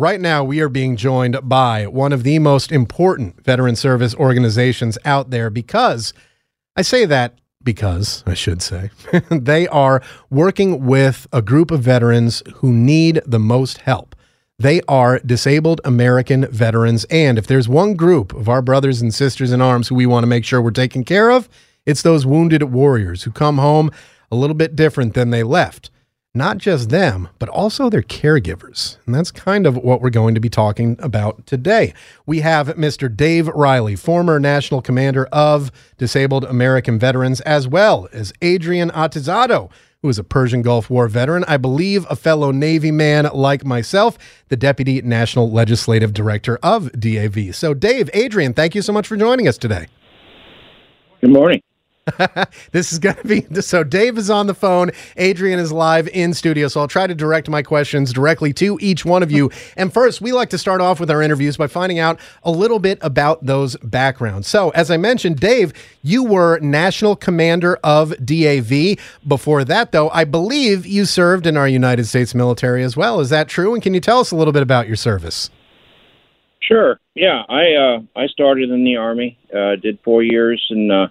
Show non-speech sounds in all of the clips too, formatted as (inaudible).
Right now, we are being joined by one of the most important veteran service organizations out there because I say that because I should say (laughs) they are working with a group of veterans who need the most help. They are disabled American veterans. And if there's one group of our brothers and sisters in arms who we want to make sure we're taking care of, it's those wounded warriors who come home a little bit different than they left not just them, but also their caregivers. And that's kind of what we're going to be talking about today. We have Mr. Dave Riley, former national commander of Disabled American Veterans, as well as Adrian Atizado, who is a Persian Gulf War veteran, I believe a fellow Navy man like myself, the Deputy National Legislative Director of DAV. So, Dave, Adrian, thank you so much for joining us today. Good morning. (laughs) this is going to be so. Dave is on the phone. Adrian is live in studio. So I'll try to direct my questions directly to each one of you. (laughs) And first, we like to start off with our interviews by finding out a little bit about those backgrounds. So, as I mentioned, Dave, you were national commander of DAV. Before that, though, I believe you served in our United States military as well. Is that true? And can you tell us a little bit about your service? Sure. Yeah, I uh, I started in the army. Uh, did four years in uh,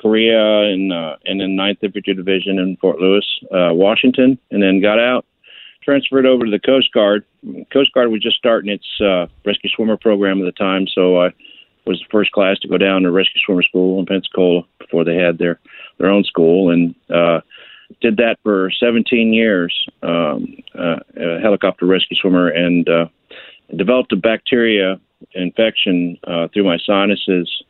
Korea and uh, and then Ninth Infantry Division in Fort Lewis, uh, Washington, and then got out, transferred over to the Coast Guard. Coast Guard was just starting its uh, rescue swimmer program at the time, so I was the first class to go down to rescue swimmer school in Pensacola before they had their their own school, and uh, did that for 17 years, um, uh, a helicopter rescue swimmer, and uh, developed a bacteria infection uh, through my sinuses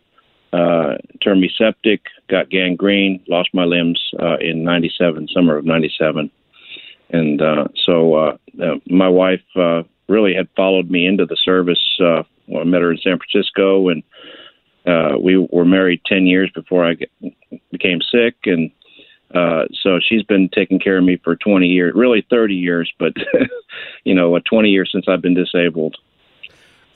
uh, turned me septic, got gangrene, lost my limbs uh, in '97, summer of '97, and uh, so uh, uh, my wife uh, really had followed me into the service. Uh, well, I met her in San Francisco, and uh, we were married ten years before I get, became sick, and uh, so she's been taking care of me for 20 years, really 30 years, but (laughs) you know, uh, 20 years since I've been disabled.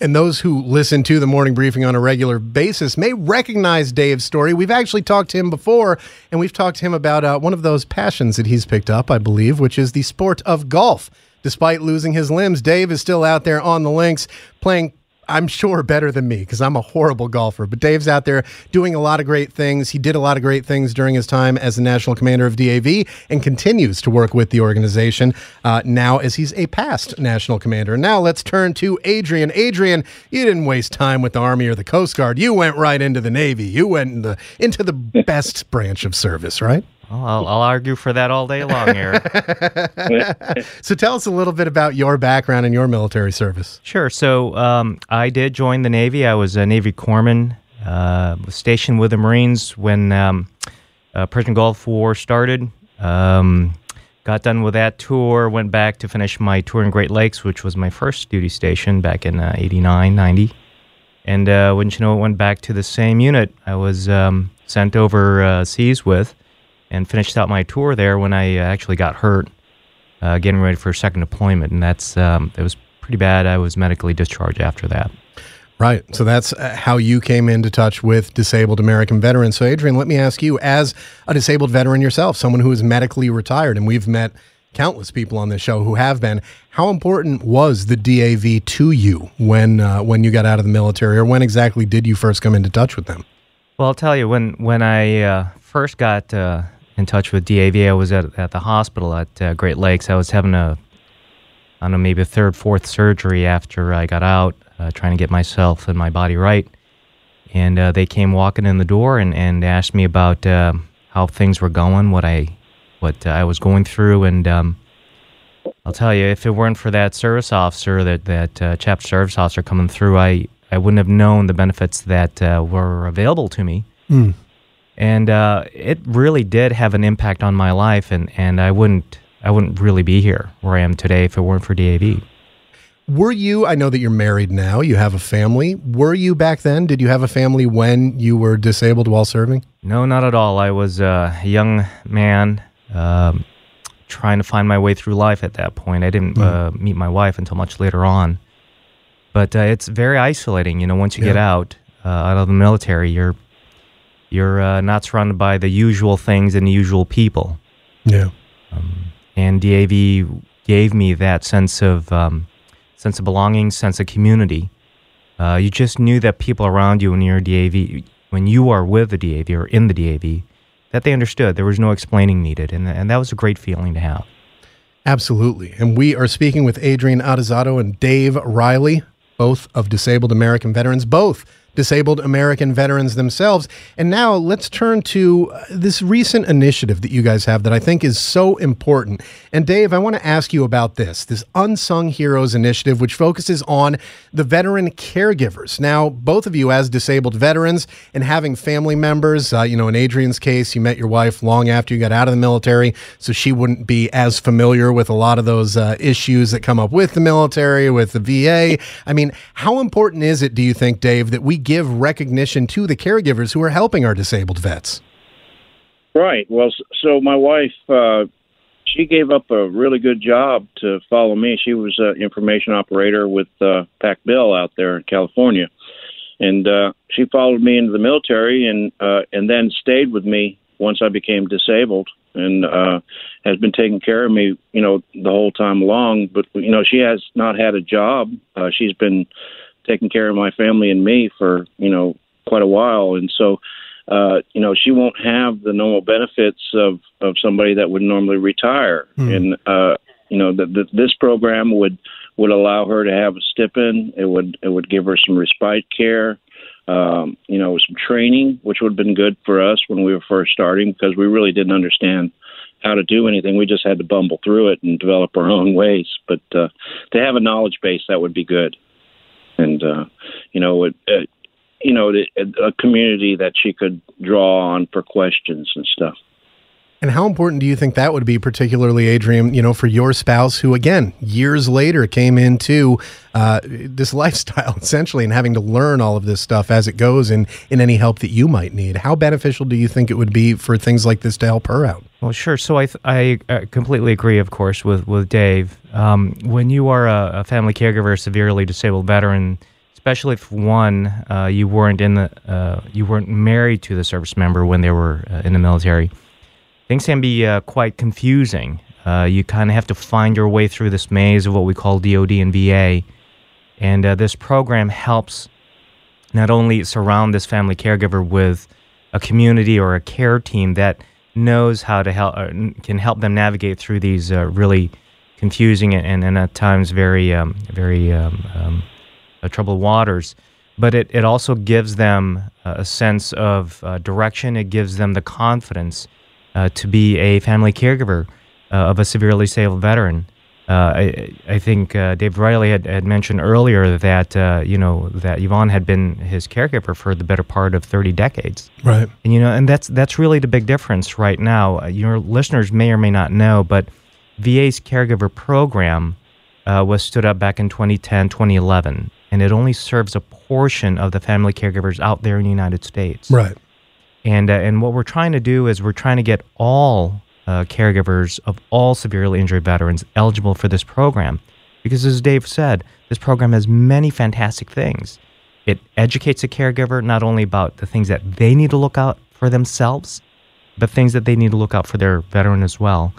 And those who listen to the morning briefing on a regular basis may recognize Dave's story. We've actually talked to him before, and we've talked to him about uh, one of those passions that he's picked up, I believe, which is the sport of golf. Despite losing his limbs, Dave is still out there on the links playing I'm sure better than me because I'm a horrible golfer. But Dave's out there doing a lot of great things. He did a lot of great things during his time as the national commander of DAV and continues to work with the organization uh, now as he's a past national commander. Now let's turn to Adrian. Adrian, you didn't waste time with the Army or the Coast Guard. You went right into the Navy. You went in the, into the (laughs) best branch of service, right? Well, I'll, I'll, argue for that all day long, Eric. (laughs) so tell us a little bit about your background and your military service. Sure. So um, I did join the Navy. I was a Navy corpsman. Uh, was stationed with the Marines when um, uh, Persian Gulf War started. Um, got done with that tour. Went back to finish my tour in Great Lakes, which was my first duty station back in uh, 89, 90. And uh, wouldn't you know, it went back to the same unit I was um, sent overseas uh, with and finished out my tour there when I uh, actually got hurt, uh, getting ready for a second deployment, and that's um, it was pretty bad. I was medically discharged after that. Right. So that's uh, how you came into touch with disabled American veterans. So, Adrian, let me ask you, as a disabled veteran yourself, someone who is medically retired, and we've met countless people on this show who have been. How important was the DAV to you when uh, when you got out of the military, or when exactly did you first come into touch with them? Well, I'll tell you when when I uh, first got uh, in touch with DAV. I was at, at the hospital at uh, Great Lakes. I was having a, I don't know, maybe a third, fourth surgery after I got out, uh, trying to get myself and my body right. And uh, they came walking in the door and, and asked me about uh, how things were going, what I, what I was going through, and um, I'll tell you, if it weren't for that service officer, that that uh, chapter service officer coming through, I I wouldn't have known the benefits that uh, were available to me. Mm and uh, it really did have an impact on my life, and, and I wouldn't I wouldn't really be here where I am today if it weren't for DAV. Were you, I know that you're married now, you have a family. Were you back then? Did you have a family when you were disabled while serving? No, not at all. I was uh, a young man um, trying to find my way through life at that point. I didn't uh, meet my wife until much later on. But uh, it's very isolating, you know, once you get out uh, out of the military, you're you're uh, not surrounded by the usual things and the usual people. Yeah. and DAV gave me that sense of um, sense of belonging, sense of community. Uh, you just knew that people around you when you're DAV, when you are with the DAV or in the DAV, that they understood. There was no explaining needed, and and that was a great feeling to have. Absolutely. And we are speaking with Adrian Atizado and Dave Riley, both of disabled American veterans, both disabled American veterans themselves. And now let's turn to uh, this recent initiative that you guys have that I think is so important. And Dave, I want to ask you about this this Unsung Heroes initiative, which focuses on the veteran caregivers. Now, both of you, as disabled veterans and having family members, uh, you know, in Adrian's case, you met your wife long after you got out of the military, so she wouldn't be as familiar with a lot of those uh, issues that come up with the military, with the VA. I mean, how important is it, do you think, Dave, that we give recognition to the caregivers who are helping our disabled vets? Right. Well, so my wife, uh, she gave up a really good job to follow me. She was an information operator with uh, Pac Bell out there in California, and uh, she followed me into the military, and uh, and then stayed with me once I became disabled, and uh, has been taking care of me, you know, the whole time along. But you know, she has not had a job. Uh, she's been taking care of my family and me for you know quite a while, and so uh, you know, she won't have the normal benefits of, of somebody that would normally retire. And, uh, you know, the, this program would, would allow her to have a stipend. It would, it would give her some respite care, um, you know, some training, which would have been good for us when we were first starting because we really didn't understand how to do anything. We just had to bumble through it and develop our own ways. But, uh, to have a knowledge base, that would be good. And, uh, you know, it, uh, you know, the- a community that she could draw on for questions and stuff. And how important do you think that would be, particularly, Adrian, you know, for your spouse who, again, years later came into uh, this (laughs) lifestyle essentially and having to learn all of this stuff as it goes and in any help that you might need? How beneficial do you think it would be for things like this to help her out? Well, sure. So I, th- I uh, completely agree, of course, with, with Dave. Um, when you are a, a family caregiver, a severely disabled veteran, especially if one, uh, you weren't in the, uh, you weren't married to the service member when they were uh, in the military, things can be uh, quite confusing. Uh, you kind of have to find your way through this maze of what we call DoD and VA, and this program helps not only surround this family caregiver with a community or a care team that knows how to help uh, can help them navigate through these uh, really confusing and, and at times very um, very um, um, uh, troubled waters. But it, it also gives them a sense of uh, direction. It gives them the confidence uh, to be a family caregiver of a severely disabled veteran I, I think uh, Dave Riley had, had mentioned earlier that uh, you know that Yvonne had been his caregiver for the better part of 30 decades. Right. And you know, and that's that's really the big difference right now. Uh, Your listeners may or may not know, but VA's caregiver program uh, was stood up back in 2010, 2011, and it only serves a portion of the family caregivers out there in the United States. Right. And uh, and what we're trying to do is we're trying to get all uh, caregivers of all severely injured veterans eligible for this program, because as Dave said, this program has many fantastic things. It educates a caregiver not only about the things that they need to look out for themselves, but things that they need to look out for their veteran as well.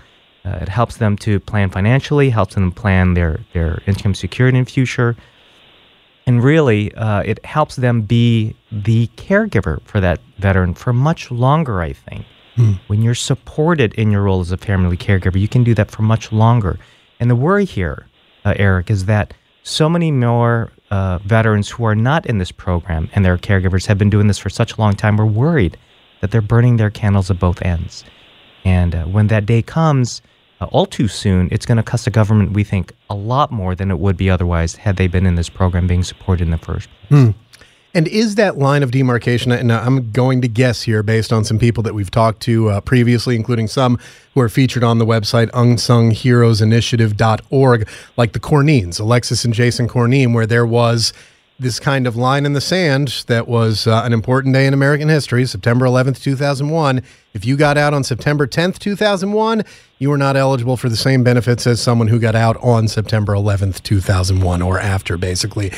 Uh, it helps them to plan financially, helps them plan their their income security in future, and really, uh, it helps them be the caregiver for that veteran for much longer, I think. When you're supported in your role as a family caregiver, you can do that for much longer. And the worry here, uh, Eric, is that so many more uh, veterans who are not in this program and their caregivers have been doing this for such a long time we're worried that they're burning their candles at both ends. And uh, when that day comes, uh, all too soon, it's going to cost the government, we think, a lot more than it would be otherwise had they been in this program being supported in the first place. And is that line of demarcation, and I'm going to guess here based on some people that we've talked to uh, previously, including some who are featured on the website unsungheroesinitiative.org, like the Corneens, Alexis and Jason Corneen, where there was this kind of line in the sand that was uh, an important day in American history, September 11th, 2001. If you got out on September 10th, 2001, you were not eligible for the same benefits as someone who got out on September 11th, 2001 or after, basically.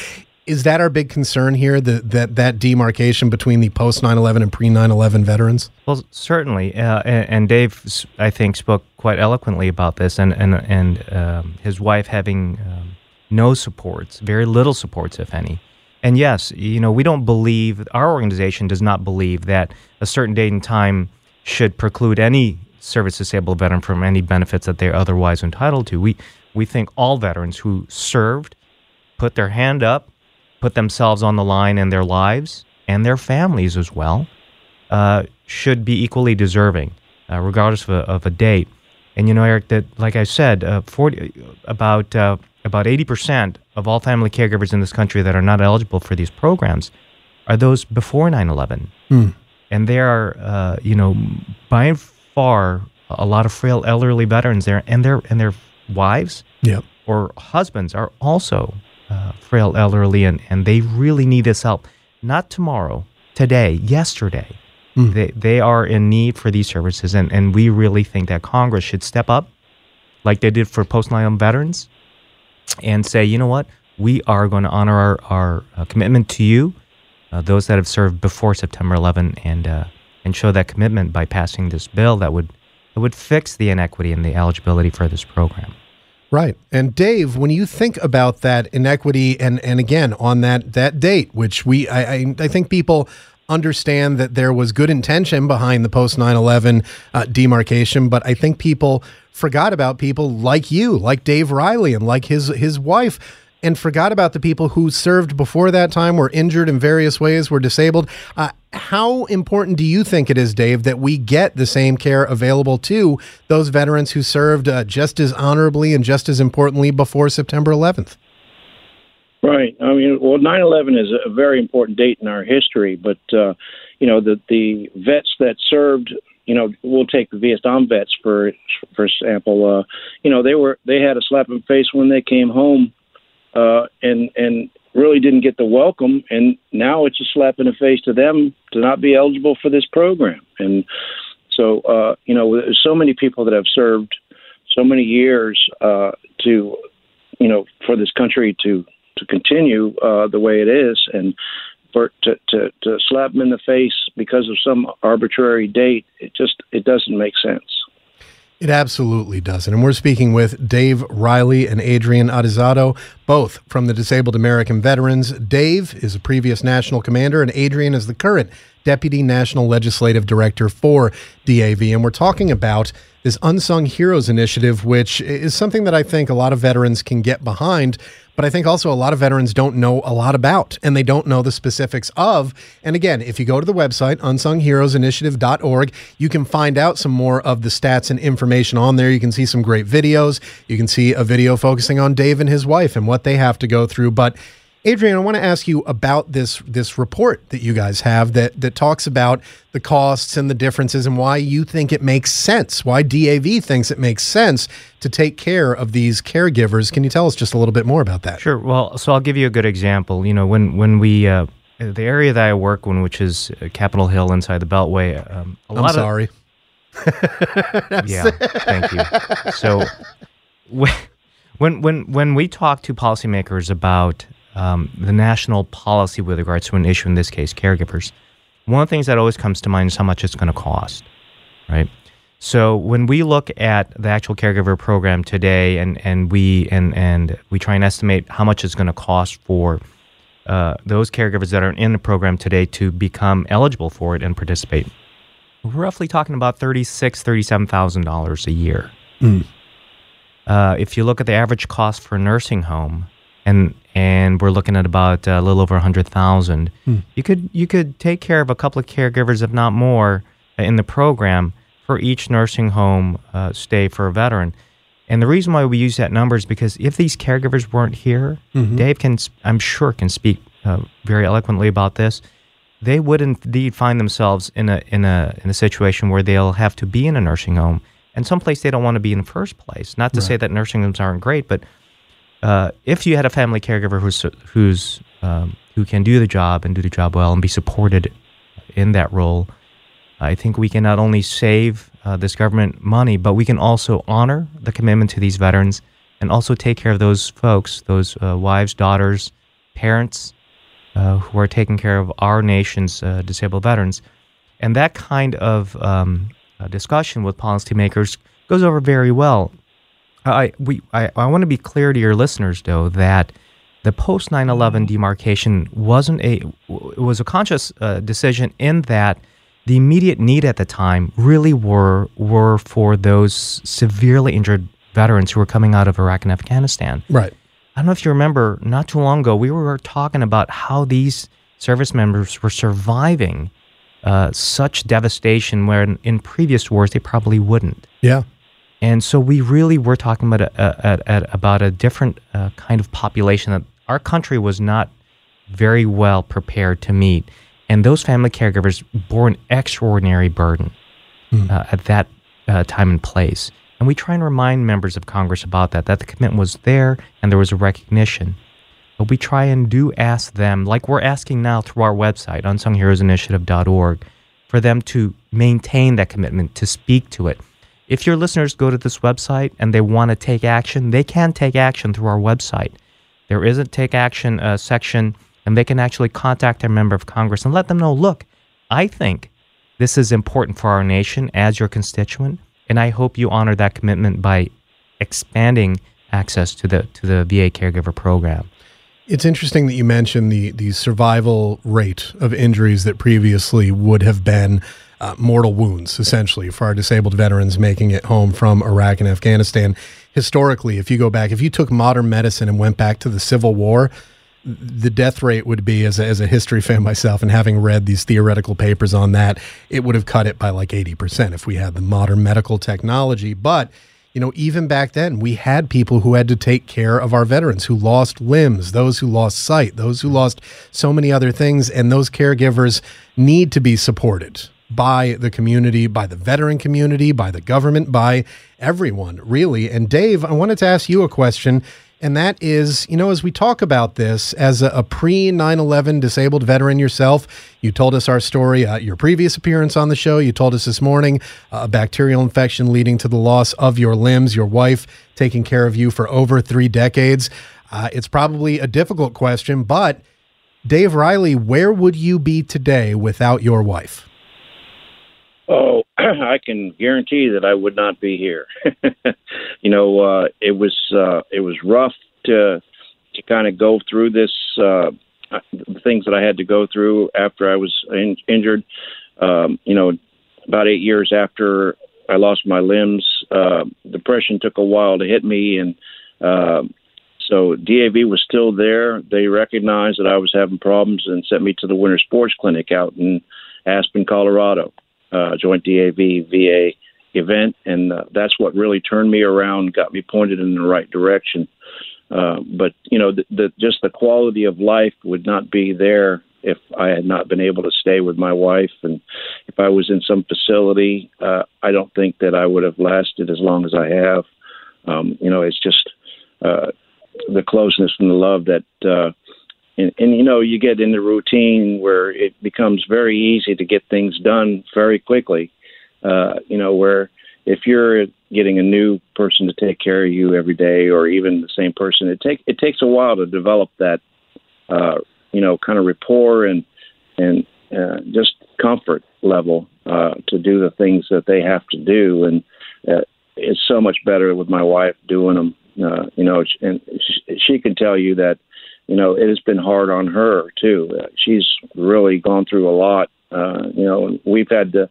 Is that our big concern here, the, that, that demarcation between the post 9 11 and pre 9 11 veterans? Well, certainly. Uh, and, and, Dave, I think, spoke quite eloquently about this, and, and, and um, his wife having um, no supports, very little supports, if any. And yes, you know, we don't believe, our organization does not believe that a certain date and time should preclude any service disabled veteran from any benefits that they're otherwise entitled to. We, we think all veterans who served, put their hand up, put themselves on the line in their lives and their families as well, uh, should be equally deserving, uh, regardless of a, of a, date. And you know, Eric, that like I said, uh, 40, about uh, about 80% of all family caregivers in this country that are not eligible for these programs are those before 9/11, hmm. and there are, uh, you know, by far a lot of frail elderly veterans there, and their and their wives yep. or husbands are also uh, frail elderly, and, and they really need this help. Not tomorrow, today, yesterday. Mm. They, they are in need for these services, and, and we really think that Congress should step up like they did for post 9 veterans and say, you know what, we are going to honor our, our uh, commitment to you, uh, those that have served before September 11, and, uh, and show that commitment by passing this bill that would, that would fix the inequity in the eligibility for this program. Right. And Dave, when you think about that inequity and and again on that that date, which we I I, I think people understand that there was good intention behind the post 9/11 uh, demarcation, but I think people forgot about people like you, like Dave Riley and like his his wife and forgot about the people who served before that time, were injured in various ways, were disabled. Uh, how important do you think it is, Dave, that we get the same care available to those veterans who served uh, just as honorably and just as importantly before September 11th? Right. I mean, well, 9/11 is a very important date in our history, but uh, you know, the the vets that served you know, we'll take the Vietnam vets for for example. Uh, you know, they were they had a slap in the face when they came home uh, and and really didn't get the welcome. And now it's a slap in the face to them to not be eligible for this program. And so, uh, you know, there's so many people that have served so many years uh, to, you know, for this country to to continue uh, the way it is, and for to, to to slap them in the face because of some arbitrary date, it just it doesn't make sense. It absolutely doesn't. And we're speaking with Dave Riley and Adrian Atizado, both from the Disabled American Veterans. Dave is a previous national commander, and Adrian is the current Deputy National Legislative Director for DAV. And we're talking about this Unsung Heroes Initiative, which is something that I think a lot of veterans can get behind but I think also a lot of veterans don't know a lot about and they don't know the specifics of. And again, if you go to the website, unsungheroesinitiative.org, you can find out some more of the stats and information on there. You can see some great videos. You can see a video focusing on Dave and his wife and what they have to go through. But Adrian, I want to ask you about this this report that you guys have that that talks about the costs and the differences and why you think it makes sense, why DAV thinks it makes sense to take care of these caregivers. Can you tell us just a little bit more about that? Sure. Well, so I'll give you a good example. You know, when when we uh, the area that I work in, which is Capitol Hill inside the Beltway, um, a I'm lot sorry. Of, (laughs) yeah, thank you. So (laughs) when when when we talk to policymakers about um, the national policy with regards to an issue, in this case, caregivers, one of the things that always comes to mind is how much it's going to cost, right? So when we look at the actual caregiver program today, and, and we and and we try and estimate how much it's going to cost for uh, those caregivers that are in the program today to become eligible for it and participate, we're roughly talking about thirty six, thirty seven thousand dollars a year. Mm. Uh, if you look at the average cost for a nursing home, and and we're looking at about uh, a little over a hundred thousand. Hmm. You could you could take care of a couple of caregivers, if not more, uh, in the program for each nursing home uh, stay for a veteran. And the reason why we use that number is because if these caregivers weren't here, mm-hmm. Dave can, I'm sure, can speak uh, very eloquently about this. They would indeed find themselves in a in a in a situation where they'll have to be in a nursing home and someplace they don't want to be in the first place. Not to say that nursing homes aren't great, but uh, if you had a family caregiver who's who's um, who can do the job and do the job well and be supported in that role, I think we can not only save uh, this government money, but we can also honor the commitment to these veterans and also take care of those folks, those uh, wives, daughters, parents uh, who are taking care of our nation's uh, disabled veterans. And that kind of um, discussion with policymakers goes over very well. I, we, I, I want to be clear to your listeners, though, that the post 9/11 demarcation wasn't a it was a conscious uh, decision in that the immediate need at the time really were were for those severely injured veterans who were coming out of Iraq and Afghanistan. Right. I don't know if you remember, not too long ago, we were talking about how these service members were surviving uh, such devastation where in, in previous wars they probably wouldn't. Yeah. And so we really were talking about a, a, a about a different uh, kind of population that our country was not very well prepared to meet. And those family caregivers bore an extraordinary burden uh, at that uh, time and place. And we try and remind members of Congress about that, that the commitment was there and there was a recognition. But we try and do ask them, like we're asking now through our website, unsungheroesinitiative.org, for them to maintain that commitment, to speak to it. If your listeners go to this website and they want to take action, they can take action through our website. There is a take action uh, section, and they can actually contact a member of Congress and let them know look, I think this is important for our nation as your constituent, and I hope you honor that commitment by expanding access to the to the VA caregiver program. It's interesting that you mentioned the the survival rate of injuries that previously would have been uh, mortal wounds, essentially, for our disabled veterans making it home from Iraq and Afghanistan. Historically, if you go back, if you took modern medicine and went back to the Civil War, the death rate would be, as a, as a history fan myself, and having read these theoretical papers on that, it would have cut it by like 80% if we had the modern medical technology. But you know, even back then, we had people who had to take care of our veterans who lost limbs, those who lost sight, those who lost so many other things. And those caregivers need to be supported by the community, by the veteran community, by the government, by everyone, really. And Dave, I wanted to ask you a question. And that is, you know, as we talk about this as a, a pre 9 11 disabled veteran yourself, you told us our story, uh, your previous appearance on the show. You told us this morning uh, a bacterial infection leading to the loss of your limbs, your wife taking care of you for over three decades. Uh, it's probably a difficult question, but Dave Riley, where would you be today without your wife? Oh, (clears throat) I can guarantee that I would not be here. (laughs) you know, uh, it was uh, it was rough to to kind of go through this uh, the things that I had to go through after I was in, injured. Um, you know, about eight years after I lost my limbs, uh, depression took a while to hit me, and uh, so DAV was still there. They recognized that I was having problems and sent me to the Winter Sports Clinic out in Aspen, Colorado uh, joint DAV VA event, and uh, that's what really turned me around, got me pointed in the right direction. Uh, but you know, the, the, just the quality of life would not be there if I had not been able to stay with my wife, and if I was in some facility, uh, I don't think that I would have lasted as long as I have. Um, you know, it's just uh, the closeness and the love that uh, and, and you know you get in the routine where it becomes very easy to get things done very quickly. Uh you know where if you're getting a new person to take care of you every day or even the same person it take it takes a while to develop that uh you know kind of rapport and and uh, just comfort level uh to do the things that they have to do. And uh, it's so much better with my wife doing them uh you know and she, she can tell you that you know, it has been hard on her too. Uh, she's really gone through a lot. Uh, you know, we've had to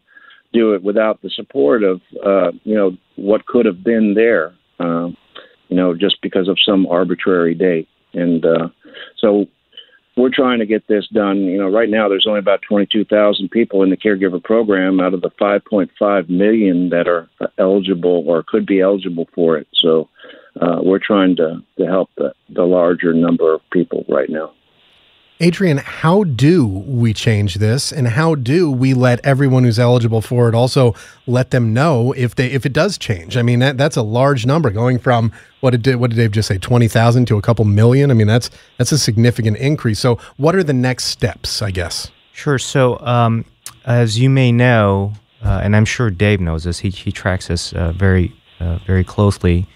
do it without the support of, uh, you know, what could have been there. Uh, you know, just because of some arbitrary date, and uh, so we're trying to get this done. You know, right now there's only about 22,000 people in the caregiver program out of the 5.5 million that are eligible or could be eligible for it. So uh, we're trying to, to help the, the larger number of people right now. Adrian, how do we change this, and how do we let everyone who's eligible for it also let them know if they if it does change? I mean, that, that's a large number going from what did what did Dave just say twenty thousand to a couple million. I mean, that's that's a significant increase. So, what are the next steps? I guess. Sure. So, um, as you may know, uh, and I'm sure Dave knows this, he he tracks this uh, very uh, very closely.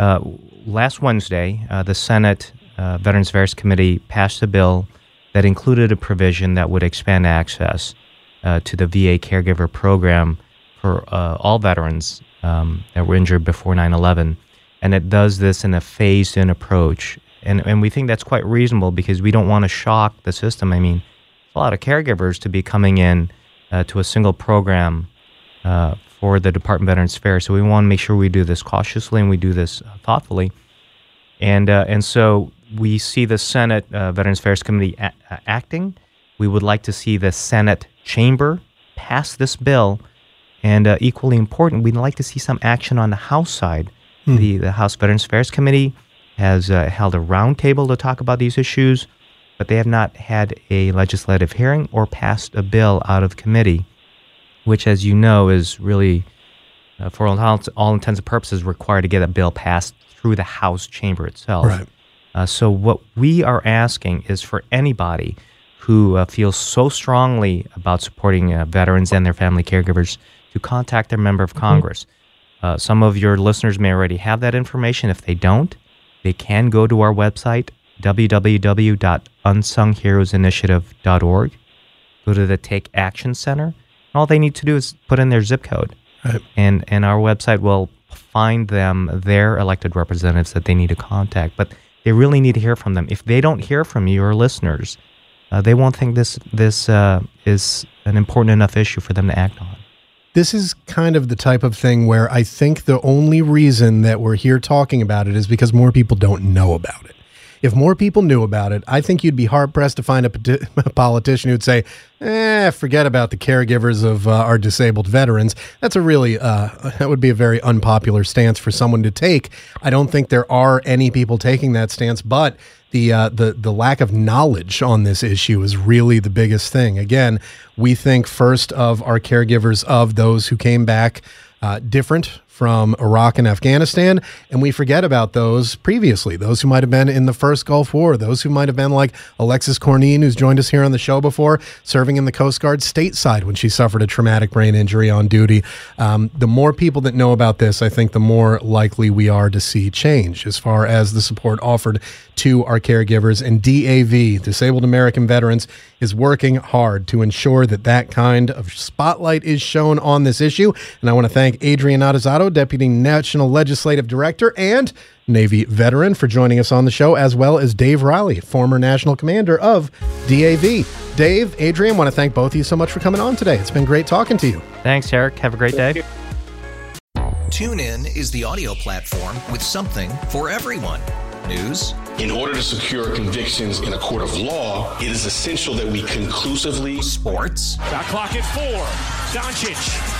Uh, last Wednesday, uh, the Senate uh, Veterans Affairs Committee passed a bill that included a provision that would expand access to the VA caregiver program for all veterans um, that were injured before 9 11. And it does this in a phased in approach. And, and we think that's quite reasonable because we don't want to shock the system. I mean, a lot of caregivers to be coming in uh, to a single program uh, for the Department of Veterans Affairs. So we want to make sure we do this cautiously and we do this uh, thoughtfully. And, uh, and so we see the Senate uh, Veterans Affairs Committee a- uh, acting. We would like to see the Senate chamber pass this bill. And uh, equally important, we'd like to see some action on the House side. The, the House Veterans Affairs Committee has uh, held a roundtable to talk about these issues, but they have not had a legislative hearing or passed a bill out of committee, which, as you know, is really, uh, for all, all intents and purposes, required to get a bill passed through the House chamber itself. Right. Uh, so, what we are asking is for anybody who uh, feels so strongly about supporting uh, veterans and their family caregivers to contact their member of Congress. Uh, some of your listeners may already have that information. If they don't, they can go to our website, www.unsungheroesinitiative.org, go to the Take Action Center. All they need to do is put in their zip code, Right. and, and our website will find them their elected representatives that they need to contact. But they really need to hear from them. If they don't hear from you, your listeners, uh, they won't think this this uh, is an important enough issue for them to act on. This is kind of the type of thing where I think the only reason that we're here talking about it is because more people don't know about it. If more people knew about it, I think you'd be hard pressed to find a, (laughs) a politician who'd say, "Eh, forget about the caregivers of uh, our disabled veterans." That's a really uh, (laughs) that would be a very unpopular stance for someone to take. I don't think there are any people taking that stance, but the uh, the the lack of knowledge on this issue is really the biggest thing. Again, we think first of our caregivers of those who came back uh, different from Iraq and Afghanistan, and we forget about those previously, those who might have been in the first Gulf War, those who might have been like Alexis Cornine, who's joined us here on the show before, serving in the Coast Guard stateside when she suffered a traumatic brain injury on duty. Um, the more people that know about this, I think the more likely we are to see change as far as the support offered to our caregivers. And DAV, Disabled American Veterans, is working hard to ensure that that kind of spotlight is shown on this issue. And I want to thank Adrian Atizado, Deputy National Legislative Director and Navy veteran, for joining us on the show, as well as Dave Riley, former National Commander of DAV. Dave, Adrian, want to thank both of you so much for coming on today. It's been great talking to you. Thanks, Eric. Have a great day. TuneIn is the audio platform with something for everyone. News, In order to secure convictions in a court of law, it is essential that we conclusively sports, Shot clock at four. Doncic.